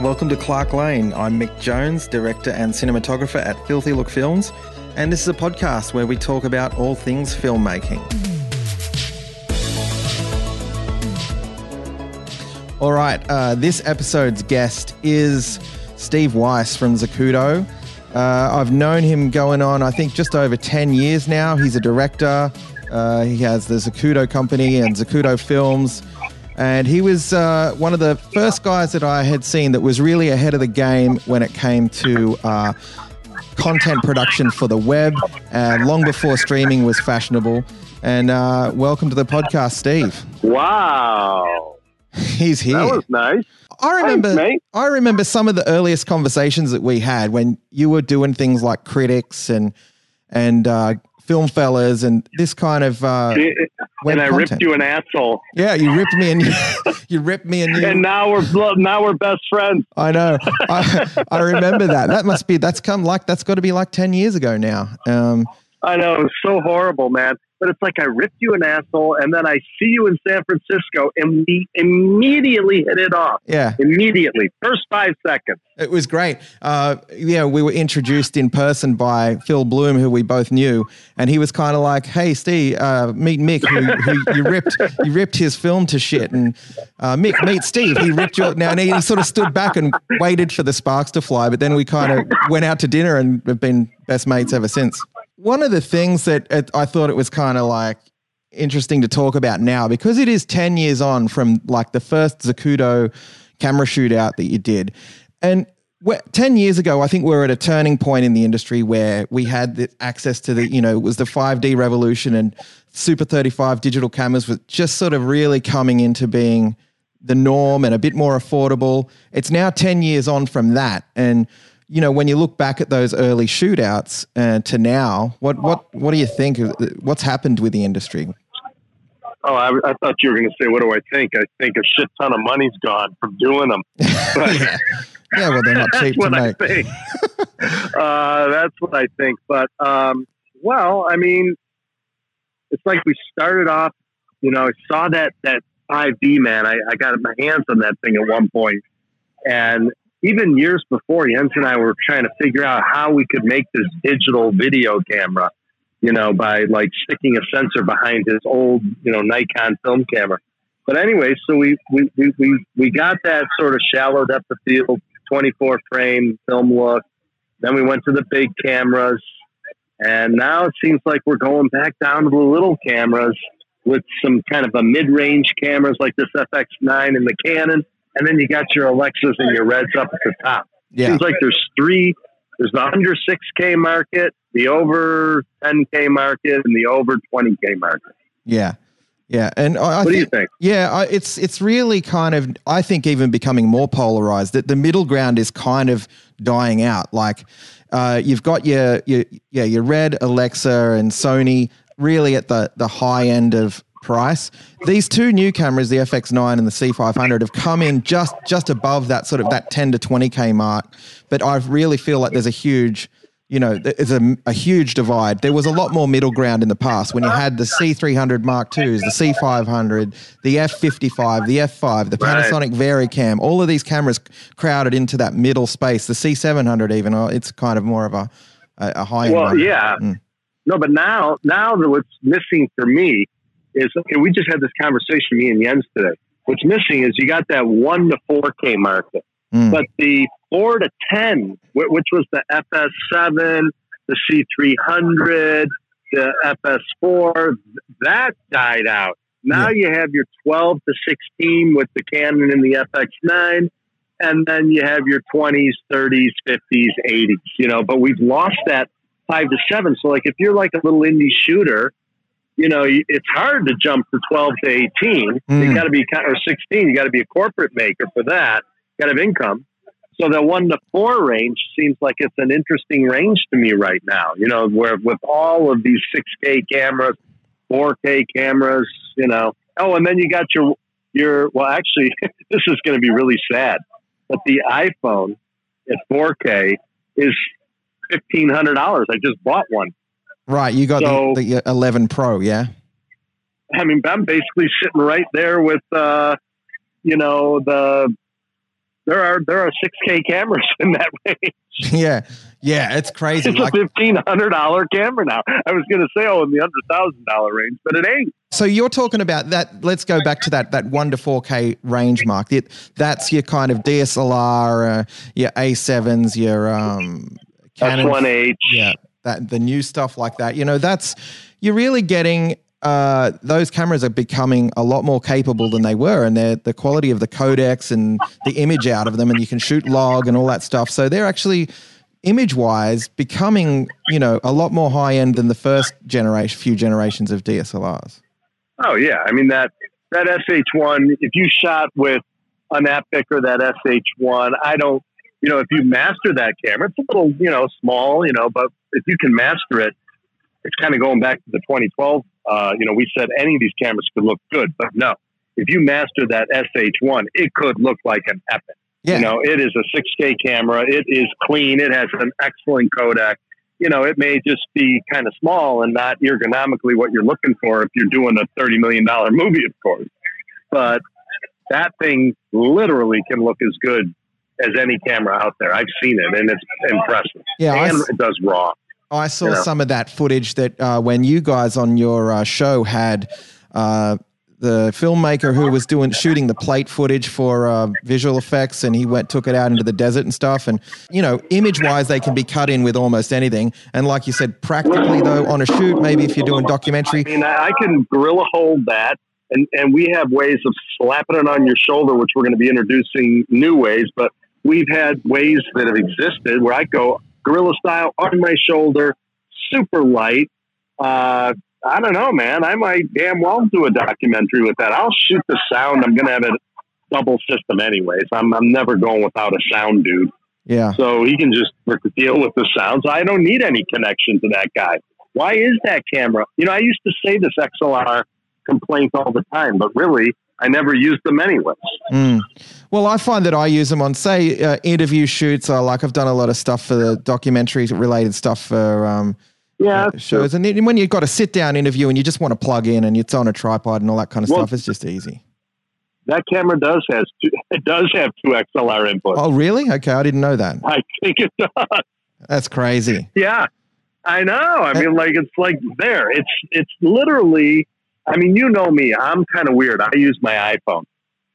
Welcome to Clark Lane. I'm Mick Jones, director and cinematographer at Filthy Look Films, and this is a podcast where we talk about all things filmmaking. All right, uh, this episode's guest is Steve Weiss from Zacuto. Uh, I've known him going on, I think, just over 10 years now. He's a director. Uh, he has the Zacuto company and Zacuto Films. And he was uh, one of the first guys that I had seen that was really ahead of the game when it came to uh, content production for the web, uh, long before streaming was fashionable. And uh, welcome to the podcast, Steve. Wow. He's here. That was nice. I remember. Thanks. I remember some of the earliest conversations that we had when you were doing things like critics and and uh, film fellas and this kind of uh, and I content. ripped you an asshole. Yeah, you ripped me and you, you ripped me and you. And now we're now we're best friends. I know. I, I remember that. That must be. That's come like that's got to be like ten years ago now. Um, I know it was so horrible, man. But it's like I ripped you an asshole, and then I see you in San Francisco, and we immediately hit it off. yeah, Immediately, first five seconds. it was great. Uh, yeah, we were introduced in person by Phil Bloom, who we both knew, and he was kind of like, "Hey, Steve, uh, meet Mick, who, who you ripped. You ripped his film to shit, and uh, Mick, meet Steve. He ripped your now." And he, he sort of stood back and waited for the sparks to fly, but then we kind of went out to dinner and have been best mates ever since. One of the things that I thought it was kind of like interesting to talk about now because it is 10 years on from like the first Zacuto camera shootout that you did. And 10 years ago, I think we are at a turning point in the industry where we had the access to the, you know, it was the 5D revolution and Super 35 digital cameras was just sort of really coming into being the norm and a bit more affordable. It's now 10 years on from that. And, you know, when you look back at those early shootouts uh, to now, what, what, what do you think? What's happened with the industry? Oh, I, I thought you were going to say, "What do I think?" I think a shit ton of money's gone from doing them. Yeah. yeah, well, they're not cheap to make. uh, that's what I think. But um, well, I mean, it's like we started off. You know, I saw that that 5D man. I, I got my hands on that thing at one point, and even years before, Jens and I were trying to figure out how we could make this digital video camera. You know, by like sticking a sensor behind his old, you know, Nikon film camera. But anyway, so we we, we, we, we got that sort of shallow depth of field, 24 frame film look. Then we went to the big cameras. And now it seems like we're going back down to the little cameras with some kind of a mid range cameras like this FX9 and the Canon. And then you got your Alexas and your Reds up at the top. Yeah. Seems like there's three there's the under 6K market, the over 10K market, and the over 20K market. Yeah. Yeah. And I, I What do you think, think? yeah, I, it's, it's really kind of, I think even becoming more polarized that the middle ground is kind of dying out. Like, uh, you've got your, your, yeah, your red Alexa and Sony really at the, the high end of price. These two new cameras, the FX9 and the C500 have come in just, just above that sort of that 10 to 20K mark. But I really feel like there's a huge, you know, there's a, a huge divide. There was a lot more middle ground in the past when you had the C300 Mark IIs, the C500, the F55, the F5, the. Panasonic VariCam. All of these cameras crowded into that middle space. The C700 even, uh, it's kind of more of a, a, a high end. Well, yeah. Mm. No, but now, now that what's missing for me is okay. We just had this conversation, me and Jens today. What's missing is you got that one to four K market, Mm. but the four to ten, which was the FS7, the C300, the FS4, that died out. Now you have your 12 to 16 with the Canon and the FX9, and then you have your 20s, 30s, 50s, 80s. You know, but we've lost that five to seven. So, like, if you're like a little indie shooter, you know, it's hard to jump to 12 to 18. You Mm. got to be, kind- or 16, you got to be a corporate maker for that. Got to have income. So the one to four range seems like it's an interesting range to me right now. You know, where with all of these 6K cameras, 4K cameras, you know. Oh, and then you got your your. Well, actually, this is going to be really sad, but the iPhone at 4K is fifteen hundred dollars. I just bought one. Right. You got So- the, the 11 Pro, yeah? I mean, I'm basically sitting right there with, uh, you know, the there are there are 6K cameras in that range. Yeah, yeah, it's crazy. It's like, a fifteen hundred dollar camera now. I was going to say, oh, in the hundred thousand dollar range, but it ain't. So you're talking about that. Let's go back to that that one to four K range mark. It, that's your kind of DSLR, uh, your A sevens, your um, Canon, S1H. Yeah, that the new stuff like that. You know, that's you're really getting uh, those cameras are becoming a lot more capable than they were, and they're the quality of the codecs and the image out of them, and you can shoot log and all that stuff. So they're actually image wise becoming you know a lot more high end than the first generation, few generations of DSLRs. Oh yeah, I mean that that SH1. If you shot with an Epic or that SH1, I don't. You know, if you master that camera, it's a little, you know, small, you know, but if you can master it, it's kind of going back to the 2012 uh, you know, we said any of these cameras could look good, but no, if you master that SH1, it could look like an Epic. Yeah. You know, it is a 6K camera. It is clean. It has an excellent codec. You know, it may just be kind of small and not ergonomically what you're looking for if you're doing a $30 million movie, of course. But that thing literally can look as good as any camera out there. I've seen it and it's impressive. Yeah, and it does raw. I saw you know? some of that footage that uh, when you guys on your uh, show had uh, the filmmaker who was doing shooting the plate footage for uh, visual effects, and he went took it out into the desert and stuff. And you know, image wise, they can be cut in with almost anything. And like you said, practically though, on a shoot, maybe if you're doing documentary, I mean, I can gorilla hold that. And, and we have ways of slapping it on your shoulder, which we're going to be introducing new ways. But we've had ways that have existed where I go, gorilla style on my shoulder, super light. Uh, I don't know, man. I might damn well do a documentary with that. I'll shoot the sound. I'm going to have a double system anyways. I'm, I'm never going without a sound dude. Yeah. So he can just deal with the sounds. I don't need any connection to that guy. Why is that camera? You know, I used to say this XLR complaint all the time, but really, I never used them anyways. Mm. Well, I find that I use them on, say, uh, interview shoots. I like I've done a lot of stuff for the documentary related stuff for um, yeah uh, shows. And then when you've got a sit down interview and you just want to plug in and it's on a tripod and all that kind of well, stuff, it's just easy. That camera does has two, it does have two XLR inputs. Oh, really? Okay, I didn't know that. I think it does. That's crazy. Yeah, I know. I mean, like it's like there. It's it's literally I mean, you know me. I'm kind of weird. I use my iPhone.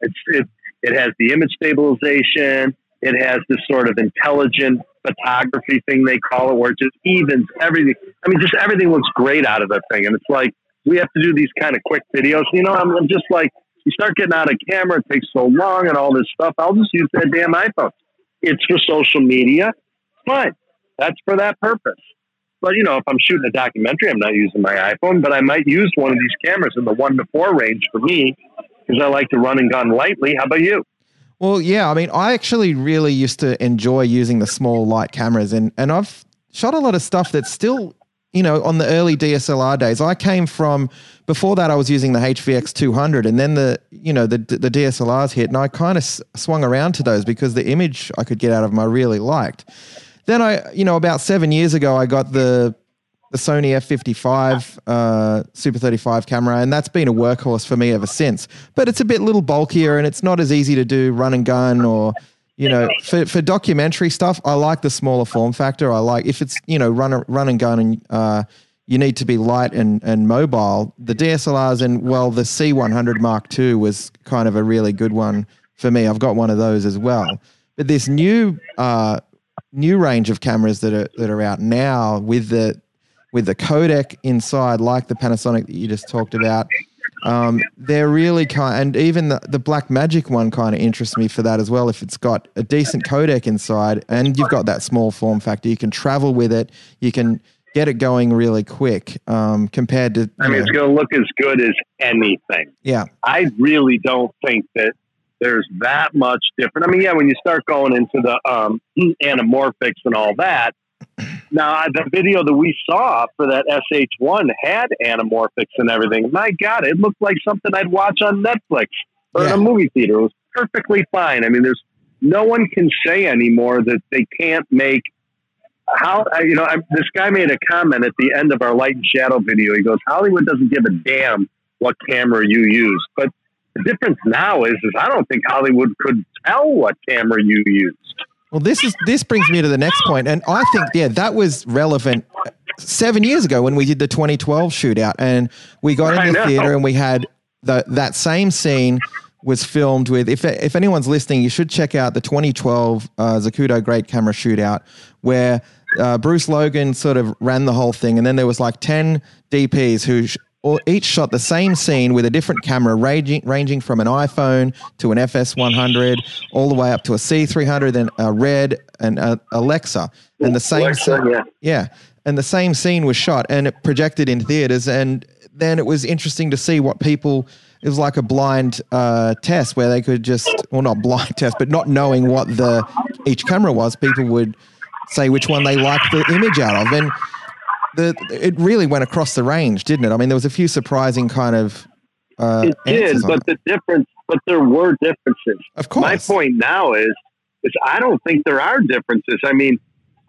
It's it it has the image stabilization. It has this sort of intelligent photography thing they call it, where it just evens everything. I mean, just everything looks great out of that thing. And it's like we have to do these kind of quick videos. You know, I'm, I'm just like you start getting out of camera. It takes so long and all this stuff. I'll just use that damn iPhone. It's for social media. Fine. That's for that purpose. But you know, if I'm shooting a documentary, I'm not using my iPhone, but I might use one of these cameras in the one to four range for me because I like to run and gun lightly. How about you? Well, yeah, I mean, I actually really used to enjoy using the small light cameras, and and I've shot a lot of stuff that's still, you know, on the early DSLR days. I came from before that. I was using the HVX 200, and then the you know the the DSLRs hit, and I kind of swung around to those because the image I could get out of them I really liked. Then I, you know, about seven years ago, I got the the Sony F55 uh, Super 35 camera, and that's been a workhorse for me ever since. But it's a bit little bulkier, and it's not as easy to do run and gun or you know, for, for documentary stuff, I like the smaller form factor. I like if it's you know run run and gun and uh, you need to be light and and mobile. The DSLRs and well, the C100 Mark II was kind of a really good one for me. I've got one of those as well. But this new uh, new range of cameras that are that are out now with the with the codec inside, like the Panasonic that you just talked about. Um, they're really kind, and even the, the Blackmagic one kind of interests me for that as well. If it's got a decent codec inside, and you've got that small form factor, you can travel with it. You can get it going really quick um, compared to. I mean, know, it's going to look as good as anything. Yeah, I really don't think that there's that much different. I mean, yeah, when you start going into the um, anamorphics and all that. Now, the video that we saw for that SH1 had anamorphics and everything. My God, it looked like something I'd watch on Netflix or yeah. in a movie theater. It was perfectly fine. I mean, there's no one can say anymore that they can't make how you know I, this guy made a comment at the end of our light and shadow video he goes hollywood doesn't give a damn what camera you use but The difference now is, is I don't think Hollywood could tell what camera you used. Well, this is this brings me to the next point, and I think yeah, that was relevant seven years ago when we did the 2012 shootout, and we got in the theater and we had the, that same scene was filmed with. If if anyone's listening, you should check out the 2012 uh, Zacuto Great Camera Shootout, where uh, Bruce Logan sort of ran the whole thing, and then there was like 10 DPs who sh- each shot the same scene with a different camera, ranging ranging from an iPhone to an FS100, all the way up to a C300, then a Red and a Alexa, and the same Alexa, yeah. yeah, and the same scene was shot and it projected in theaters, and then it was interesting to see what people. It was like a blind uh, test where they could just, well, not blind test, but not knowing what the each camera was, people would say which one they liked the image out of, and the it really went across the range, didn't it? I mean, there was a few surprising kind of. Uh, it did, but it. the difference, but there were differences. Of course. My point now is, is I don't think there are differences. I mean,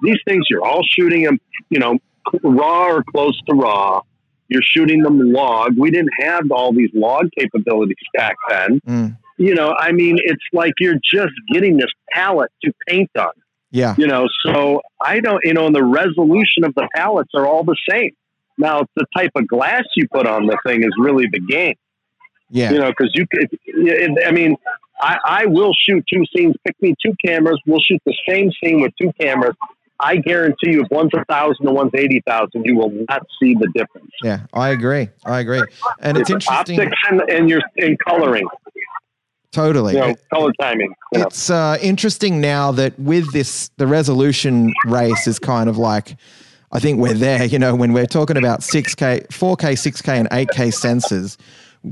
these things you're all shooting them, you know, raw or close to raw. You're shooting them log. We didn't have all these log capabilities back then. Mm. You know, I mean, it's like you're just getting this palette to paint on. Yeah. You know, so I don't, you know, and the resolution of the palettes are all the same. Now, it's the type of glass you put on the thing is really the game. Yeah. You know, because you could, I mean, I, I will shoot two scenes. Pick me two cameras. We'll shoot the same scene with two cameras. I guarantee you, if one's a thousand and one's eighty thousand, you will not see the difference. Yeah, I agree. I agree. And it's, it's interesting. Optics and, and your in coloring. Totally. You know, color timing. You know. It's uh, interesting now that with this, the resolution race is kind of like, I think we're there, you know, when we're talking about 6K, 4K, 6K, and 8K sensors.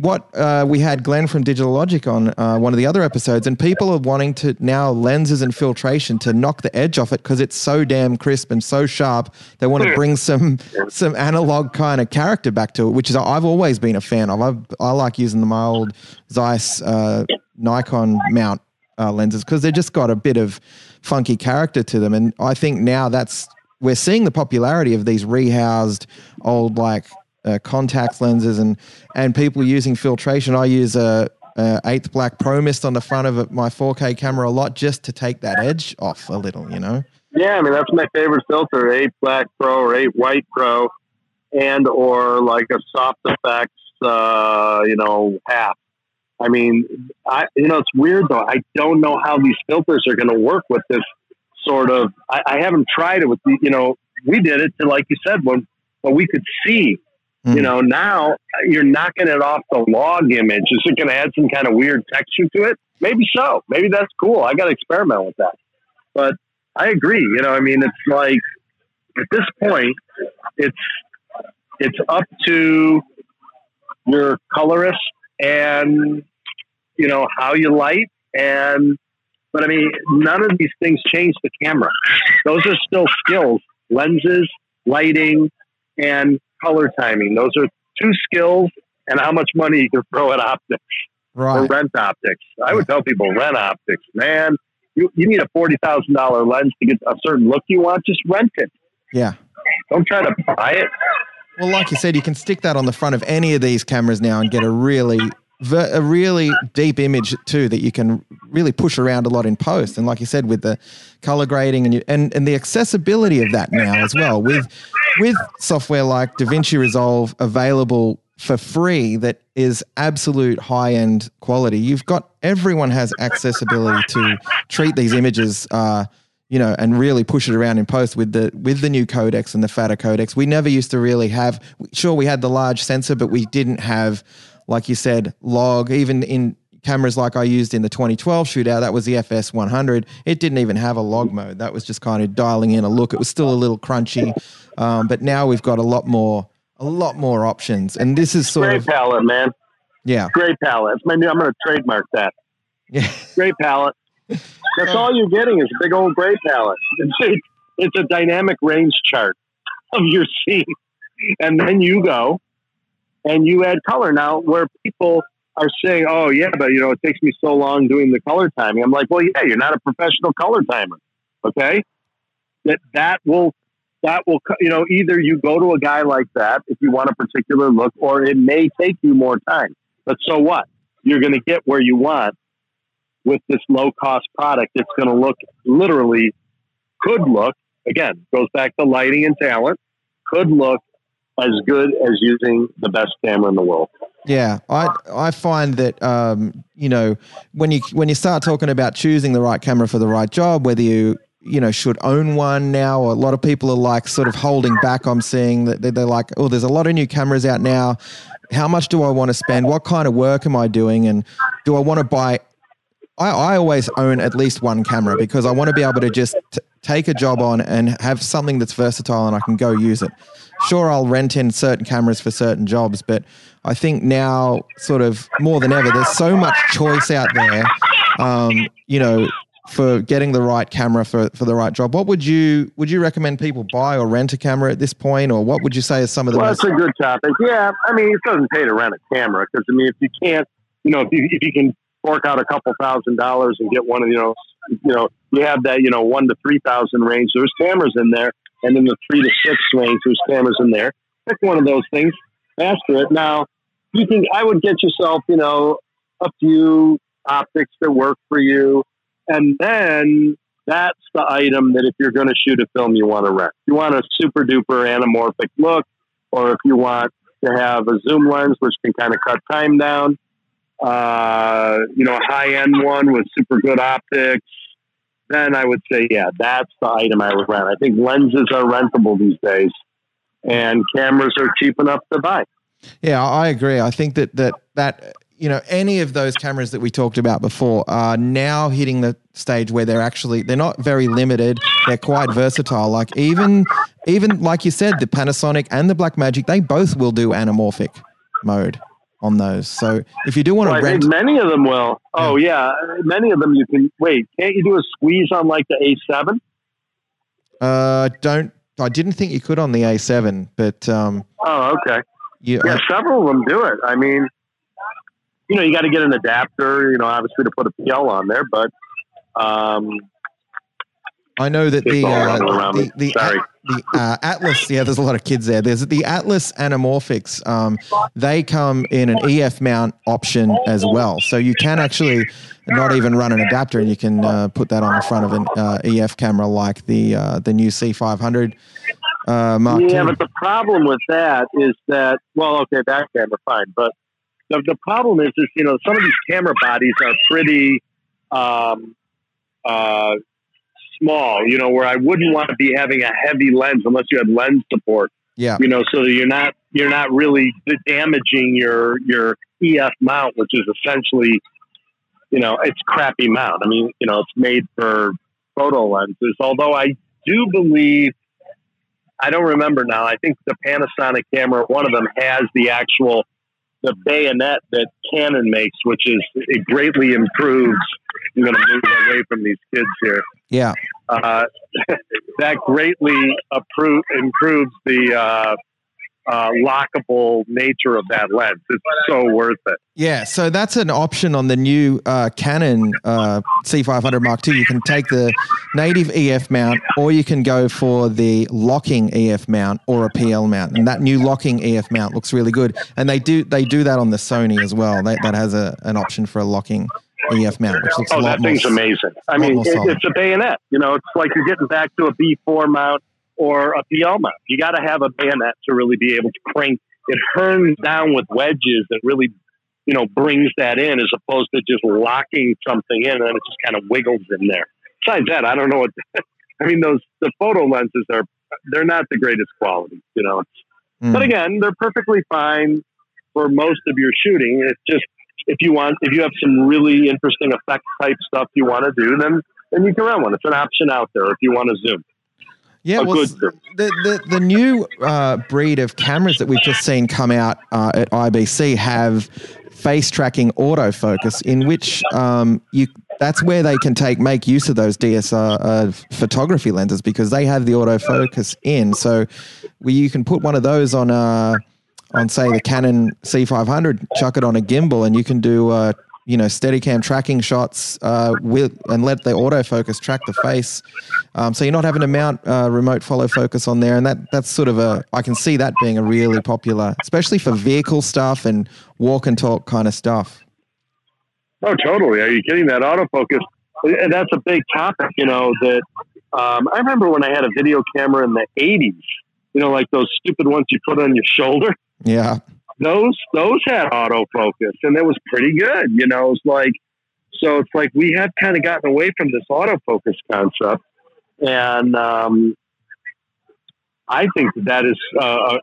What uh, we had Glenn from Digital Logic on uh, one of the other episodes, and people are wanting to now lenses and filtration to knock the edge off it because it's so damn crisp and so sharp. They want to bring some some analog kind of character back to it, which is I've always been a fan of. I've, I like using my old Zeiss uh, Nikon mount uh, lenses because they just got a bit of funky character to them, and I think now that's we're seeing the popularity of these rehoused old like uh, Contax lenses and and people using filtration. I use a, a eighth black pro mist on the front of my 4K camera a lot just to take that edge off a little, you know. Yeah, I mean that's my favorite filter: eight black pro or eight white pro, and or like a soft effects, uh, you know, half. I mean, I you know it's weird though. I don't know how these filters are going to work with this sort of. I, I haven't tried it with the. You know, we did it to like you said when, but we could see Mm. You know, now you're knocking it off the log image. Is it going to add some kind of weird texture to it? Maybe so. Maybe that's cool. I got to experiment with that. But I agree. You know, I mean, it's like at this point, it's it's up to your colorist and you know how you light and but I mean, none of these things change the camera. Those are still skills, lenses, lighting, and color timing. Those are two skills and how much money you can throw at optics right. or rent optics. I would tell people rent optics, man. You, you need a forty thousand dollar lens to get a certain look you want. Just rent it. Yeah. Don't try to buy it. Well, like you said, you can stick that on the front of any of these cameras now and get a really a really deep image too that you can really push around a lot in post. And like you said, with the color grading and you, and and the accessibility of that now as well, with with software like DaVinci Resolve available for free that is absolute high end quality. You've got everyone has accessibility to treat these images. Uh, you know, and really push it around in post with the with the new codecs and the fatter codecs. We never used to really have. Sure, we had the large sensor, but we didn't have like you said, log, even in cameras like I used in the 2012 shootout, that was the FS 100. It didn't even have a log mode. That was just kind of dialing in a look. It was still a little crunchy, um, but now we've got a lot more, a lot more options. And this is sort Great of palette, man. Yeah, great palette. New. I'm going to trademark that. Yeah, great palette. That's all you're getting is a big old gray palette. It's, it's a dynamic range chart of your scene, and then you go and you add color. Now, where people are saying, "Oh, yeah, but you know, it takes me so long doing the color timing," I'm like, "Well, yeah, you're not a professional color timer, okay? That that will that will you know either you go to a guy like that if you want a particular look, or it may take you more time. But so what? you're going to get where you want with this low cost product. It's going to look literally could look again goes back to lighting and talent. Could look as good as using the best camera in the world. Yeah, I I find that um, you know when you when you start talking about choosing the right camera for the right job, whether you you know should own one now, a lot of people are like sort of holding back. I'm seeing that they're like, oh, there's a lot of new cameras out now. How much do I want to spend? What kind of work am I doing? And do I want to buy? I, I always own at least one camera because I want to be able to just t- take a job on and have something that's versatile and I can go use it. Sure, I'll rent in certain cameras for certain jobs, but I think now, sort of more than ever, there's so much choice out there. Um, you know, for getting the right camera for, for the right job. What would you would you recommend people buy or rent a camera at this point, or what would you say is some of the? Well, most- that's a good topic. Yeah, I mean, it doesn't pay to rent a camera because I mean, if you can't, you know, if you if you can fork out a couple thousand dollars and get one of you know, you know, you have that you know one to three thousand range. There's cameras in there, and in the three to six range, there's cameras in there. Pick one of those things, master it. Now, you can. I would get yourself, you know, a few optics that work for you, and then that's the item that if you're going to shoot a film, you want to rent. You want a super duper anamorphic look, or if you want to have a zoom lens, which can kind of cut time down. Uh, you know, a high end one with super good optics. Then I would say, yeah, that's the item I would rent. I think lenses are rentable these days, and cameras are cheap enough to buy. Yeah, I agree. I think that that that you know any of those cameras that we talked about before are now hitting the stage where they're actually they're not very limited. They're quite versatile. Like even even like you said, the Panasonic and the Blackmagic, they both will do anamorphic mode on those. So if you do want Well, to rent, think many of them will. Oh yeah, many of them you can. Wait, can't you do a squeeze on like the A7? uh, don't. I didn't think you could on the A7, but um, Oh, okay. you, Yeah, several of them do it. I mean, you know, you got to get an adapter, you know, obviously to put a PL on there, but um, I know that the uh, the, the, Sorry. The uh, Atlas, yeah, there's a lot of kids there. There's the Atlas Anamorphics. Um, they come in an EF mount option as well, so you can actually not even run an adapter, and you can uh, put that on the front of an uh, EF camera like the uh, the new C500 uh, Mark yeah, II. but the problem with that is that, well, okay, that camera, fine, but the, the problem is, is, you know, some of these camera bodies are pretty um, uh, small, you know, where I wouldn't want to be having a heavy lens unless you had lens support. Yeah, you know, so that you're not you're not really damaging your your EF mount, which is essentially, you know, it's crappy mount. I mean, you know, it's made for photo lenses. Although I do believe, I don't remember now. I think the Panasonic camera, one of them has the actual the bayonet that Canon makes, which is it greatly improves. I'm going to move away from these kids here yeah, uh, that greatly appro- improves the uh, uh, lockable nature of that lens. It's so worth it. yeah. So that's an option on the new uh, Canon uh, C500 Mark II. You can take the native EF mount, or you can go for the locking EF mount or a PL mount. And that new locking EF mount looks really good. And they do they do that on the Sony as well. They, that has a, an option for a locking EF mount, which looks a Oh, lot that more. thing's amazing. I mean, it, it's a bayonet. You know, it's like you're getting back to a B4 mount or a PL. You got to have a bayonet to really be able to crank. It turns down with wedges that really, you know, brings that in as opposed to just locking something in and it just kind of wiggles in there. Besides that, I don't know what. I mean, those the photo lenses are they're not the greatest quality. You know, Mm. but again, they're perfectly fine for most of your shooting. It's just if you want, if you have some really interesting effect type stuff you want to do, then then you can run one. It's an option out there if you want to zoom. Yeah, well, the, the the new uh, breed of cameras that we've just seen come out uh, at IBC have face tracking autofocus, in which um, you that's where they can take make use of those DSR uh, photography lenses because they have the autofocus in. So we, you can put one of those on a on say the Canon C500, chuck it on a gimbal, and you can do uh, you know Steadicam tracking shots uh, with and let the autofocus track the face. Um, so you're not having to mount uh, remote follow focus on there, and that that's sort of a I can see that being a really popular, especially for vehicle stuff and walk and talk kind of stuff. Oh, totally. Are you kidding? That autofocus, and that's a big topic. You know that um, I remember when I had a video camera in the '80s. You know, like those stupid ones you put on your shoulder. Yeah. Those those had autofocus, and it was pretty good. You know, it's like so. It's like we have kind of gotten away from this autofocus concept, and um, I think that is uh,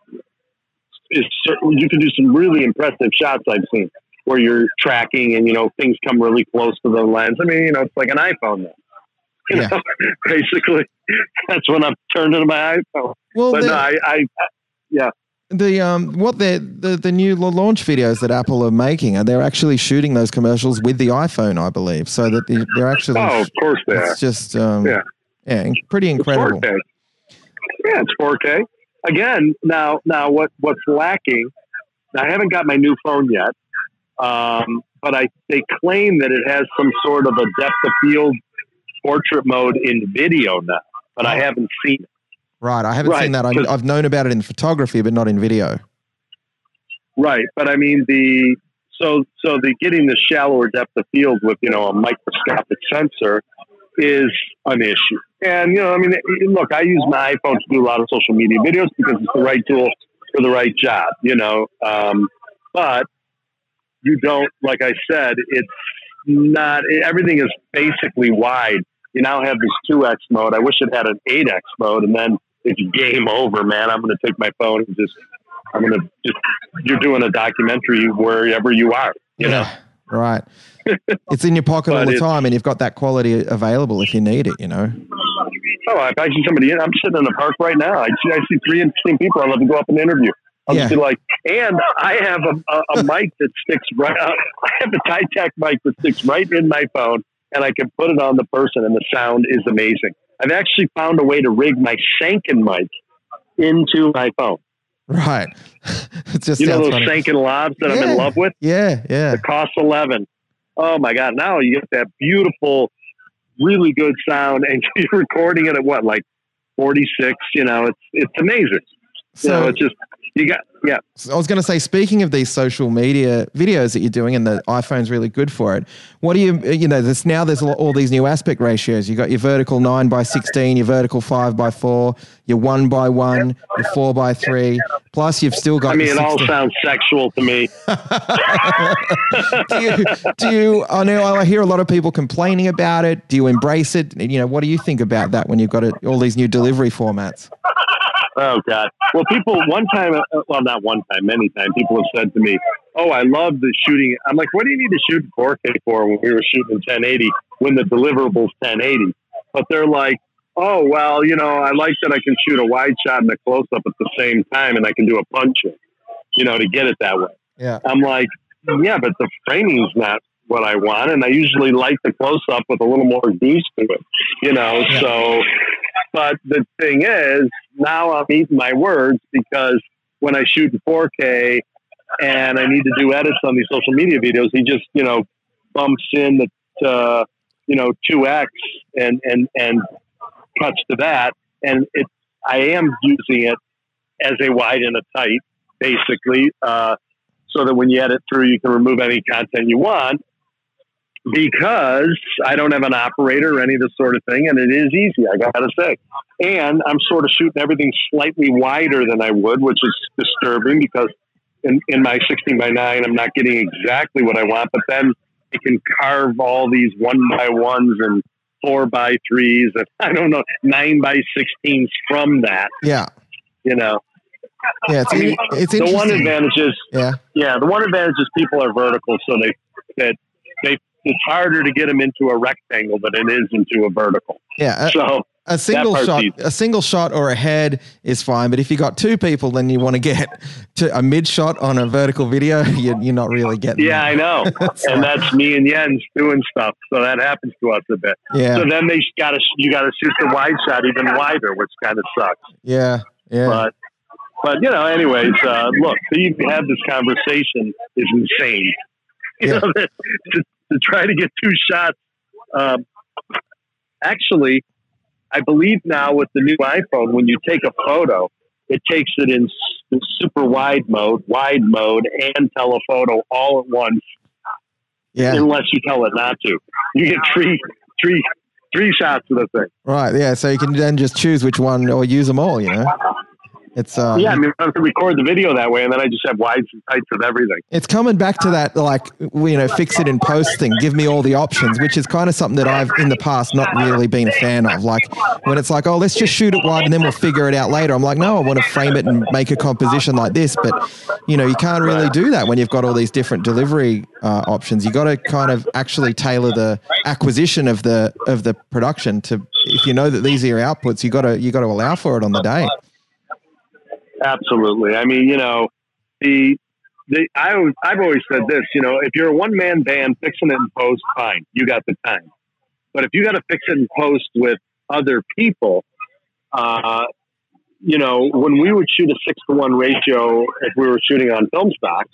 is you can do some really impressive shots I've seen where you're tracking and you know things come really close to the lens. I mean, you know, it's like an iPhone now. You yeah. know, basically, that's when I'm turned into my iPhone. Well, but no, I, I, yeah. The um, what the the the new launch videos that Apple are making are they're actually shooting those commercials with the iPhone, I believe, so that they're actually. Oh, of course they it's are. just um, yeah, yeah, pretty incredible. It's 4K. Yeah, it's 4K. Again, now now what what's lacking? I haven't got my new phone yet, um, but I they claim that it has some sort of a depth of field portrait mode in video now, but I haven't seen it. Right, I haven't right, seen that. I, have known about it in photography, but not in video. Right, but I mean the so so the getting the shallower depth of field with you know a microscopic sensor is an issue. And you know, I mean, look, I use my iPhone to do a lot of social media videos because it's the right tool for the right job. You know, um, but you don't, like I said, it's not, everything is basically wide. You now have this 2X mode. I wish it had an 8X mode, and then it's game over, man. I'm going to take my phone and just, I'm going to just, you're doing a documentary wherever you are, you yeah, know? Right. it's in your pocket all the time, and you've got that quality available if you need it, you know? Oh, if I see somebody in, I'm sitting in the park right now. I see, I see three interesting people. I'd love to go up and interview. I'll yeah. just be like, and I have a, a, a mic that sticks right up. Uh, I have a Titech mic that sticks right in my phone, and I can put it on the person, and the sound is amazing. I've actually found a way to rig my Sanken mic into my phone. Right. it just you know those funny. Sanken lavs that yeah. I'm in love with? Yeah, yeah. It costs 11. Oh my God. Now you get that beautiful, really good sound, and you're recording it at what, like 46? You know, it's, it's amazing. So, you know, it's just you got yeah. I was going to say, speaking of these social media videos that you're doing, and the iPhone's really good for it. What do you you know? There's now there's all these new aspect ratios. You got your vertical nine by sixteen, your vertical five by four, your one by one, your four by three. Plus, you've still got. I mean, it all sounds sexual to me. do you? Do you? I know I hear a lot of people complaining about it. Do you embrace it? You know, what do you think about that when you've got it, all these new delivery formats? Oh God! Well, people one time, uh, well, not one time, many times, people have said to me, "Oh, I love the shooting." I'm like, "What do you need to shoot 4K for when we were shooting 1080 when the deliverables 1080?" But they're like, "Oh, well, you know, I like that I can shoot a wide shot and a close up at the same time, and I can do a punch in, you know, to get it that way." Yeah. I'm like, "Yeah, but the framing's not what I want, and I usually like the close up with a little more juice to it, you know." Yeah. So but the thing is, now I'm eating my words because when I shoot in 4K and I need to do edits on these social media videos, he just, you know, bumps in the, uh, you know, 2X and, and, and cuts to that. And it, I am using it as a wide and a tight, basically, uh, so that when you edit through, you can remove any content you want because I don't have an operator or any of this sort of thing, and it is easy, I gotta say. And I'm sort of shooting everything slightly wider than I would, which is disturbing because in, in my 16 by 9, I'm not getting exactly what I want, but then I can carve all these one by ones and four by threes and I don't know, nine by 16s from that. Yeah. You know, yeah, it's, I mean, it's the one advantage is yeah, yeah. The one advantage is people are vertical, so they that they it's harder to get them into a rectangle than it is into a vertical. Yeah. So a single shot, easy. a single shot or a head is fine, but if you got two people, then you want to get to a mid shot on a vertical video. You're, you're not really getting. Yeah, that. I know, and that's me and Jens doing stuff, so that happens to us a bit. Yeah. So then they got to you got to shoot the wide shot even wider, which kind of sucks. Yeah, yeah. But but you know, anyways, uh, look, to even have this conversation is insane. You yeah. know, to, try to get two shots. Um, actually, I believe now with the new iPhone, when you take a photo, it takes it in super wide mode, wide mode, and telephoto all at once. Yeah. unless you tell it not to. You get three, three, three shots of the thing. Right. Yeah. So you can then just choose which one or use them all. You know. It's uh, yeah, I mean, I can record the video that way, and then I just have wides and tights of everything. It's coming back to that, like you know, fix it in post thing. Give me all the options, which is kind of something that I've in the past not really been a fan of. Like when it's like, oh, let's just shoot it wide and then we'll figure it out later. I'm like, no, I want to frame it and make a composition like this. But you know, you can't really do that when you've got all these different delivery uh, options. You got to kind of actually tailor the acquisition of the of the production to. If you know that these are your outputs, you got to you got to allow for it on the day. Absolutely. I mean, you know, the the I I've always said this. You know, if you're a one man band, fixing it in post, fine, you got the time. But if you got to fix it in post with other people, uh, you know, when we would shoot a six to one ratio, if we were shooting on film stock,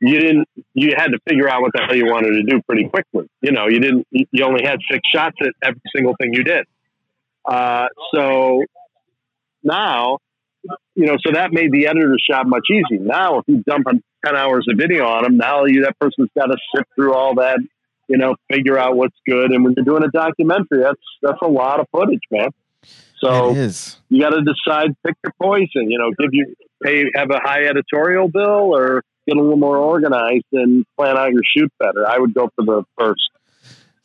you didn't. You had to figure out what the hell you wanted to do pretty quickly. You know, you didn't. You only had six shots at every single thing you did. Uh, so now you know, so that made the editor's job much easier. Now, if you dump 10 hours of video on them, now you, that person's got to sift through all that, you know, figure out what's good. And when you're doing a documentary, that's, that's a lot of footage, man. So you got to decide, pick your poison, you know, give you, pay, have a high editorial bill or get a little more organized and plan out your shoot better. I would go for the first.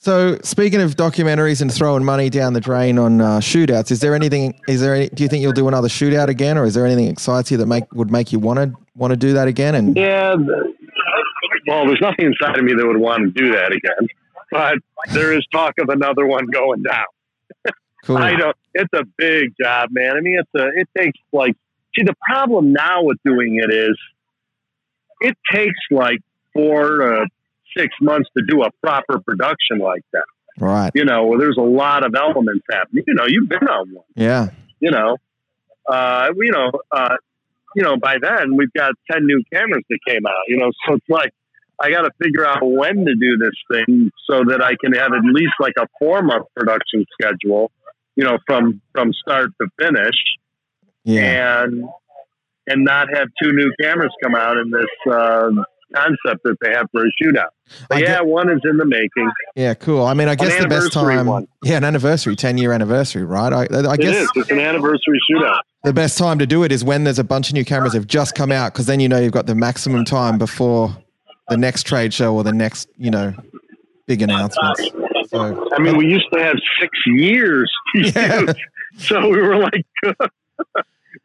So, speaking of documentaries and throwing money down the drain on uh, shootouts, is there anything? Is there? Any, do you think you'll do another shootout again, or is there anything excites you that make would make you want to want to do that again? And yeah, well, there's nothing inside of me that would want to do that again, but there is talk of another one going down. Cool. I don't. It's a big job, man. I mean, it's a. It takes like. See, the problem now with doing it is, it takes like four to six months to do a proper production like that. Right. You know, well, there's a lot of elements happening. You know, you've been on one. Yeah. You know, uh, you know, uh, you know, by then we've got 10 new cameras that came out, you know, so it's like, I got to figure out when to do this thing so that I can have at least like a four month production schedule, you know, from, from start to finish. Yeah. And, and not have two new cameras come out in this, uh, concept that they have for a shootout. But yeah, get, one is in the making. Yeah, cool. I mean, I guess the best time. One. Yeah, an anniversary, ten year anniversary, right? I, I guess it is. It's an anniversary shootout. The best time to do it is when there's a bunch of new cameras have just come out, because then you know you've got the maximum time before the next trade show or the next, you know, big announcements. So, I mean, we used to have six years. Yeah. so we were like,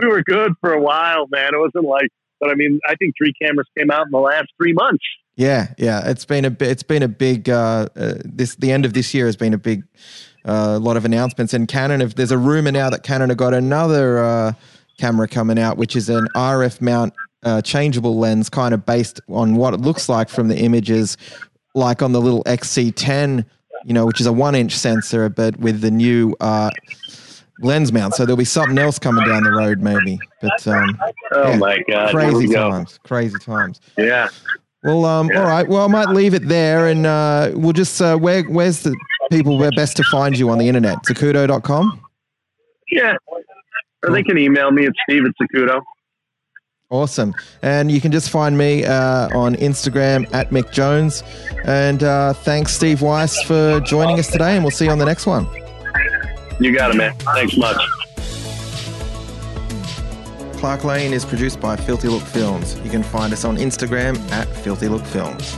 we were good for a while, man. It wasn't like but I mean, I think three cameras came out in the last three months. Yeah, yeah, it's been a it's been a big uh, uh, this the end of this year has been a big uh, lot of announcements and Canon. If there's a rumor now that Canon have got another uh, camera coming out, which is an RF mount uh, changeable lens, kind of based on what it looks like from the images, like on the little XC10, you know, which is a one inch sensor, but with the new uh, lens mount. So there'll be something else coming down the road, maybe. But um, oh yeah, my god, crazy times, crazy times. Yeah. Well, um, yeah. all right. Well, I might leave it there, and uh, we'll just uh, where where's the people where best to find you on the internet? Zacuto.com. Yeah, or they can email me at Steve at Zacuto. Awesome. And you can just find me uh, on Instagram at Mick Jones. And uh, thanks, Steve Weiss, for joining us today. And we'll see you on the next one. You got it, man. Thanks much. Clark Lane is produced by Filthy Look Films. You can find us on Instagram at Filthy Look Films.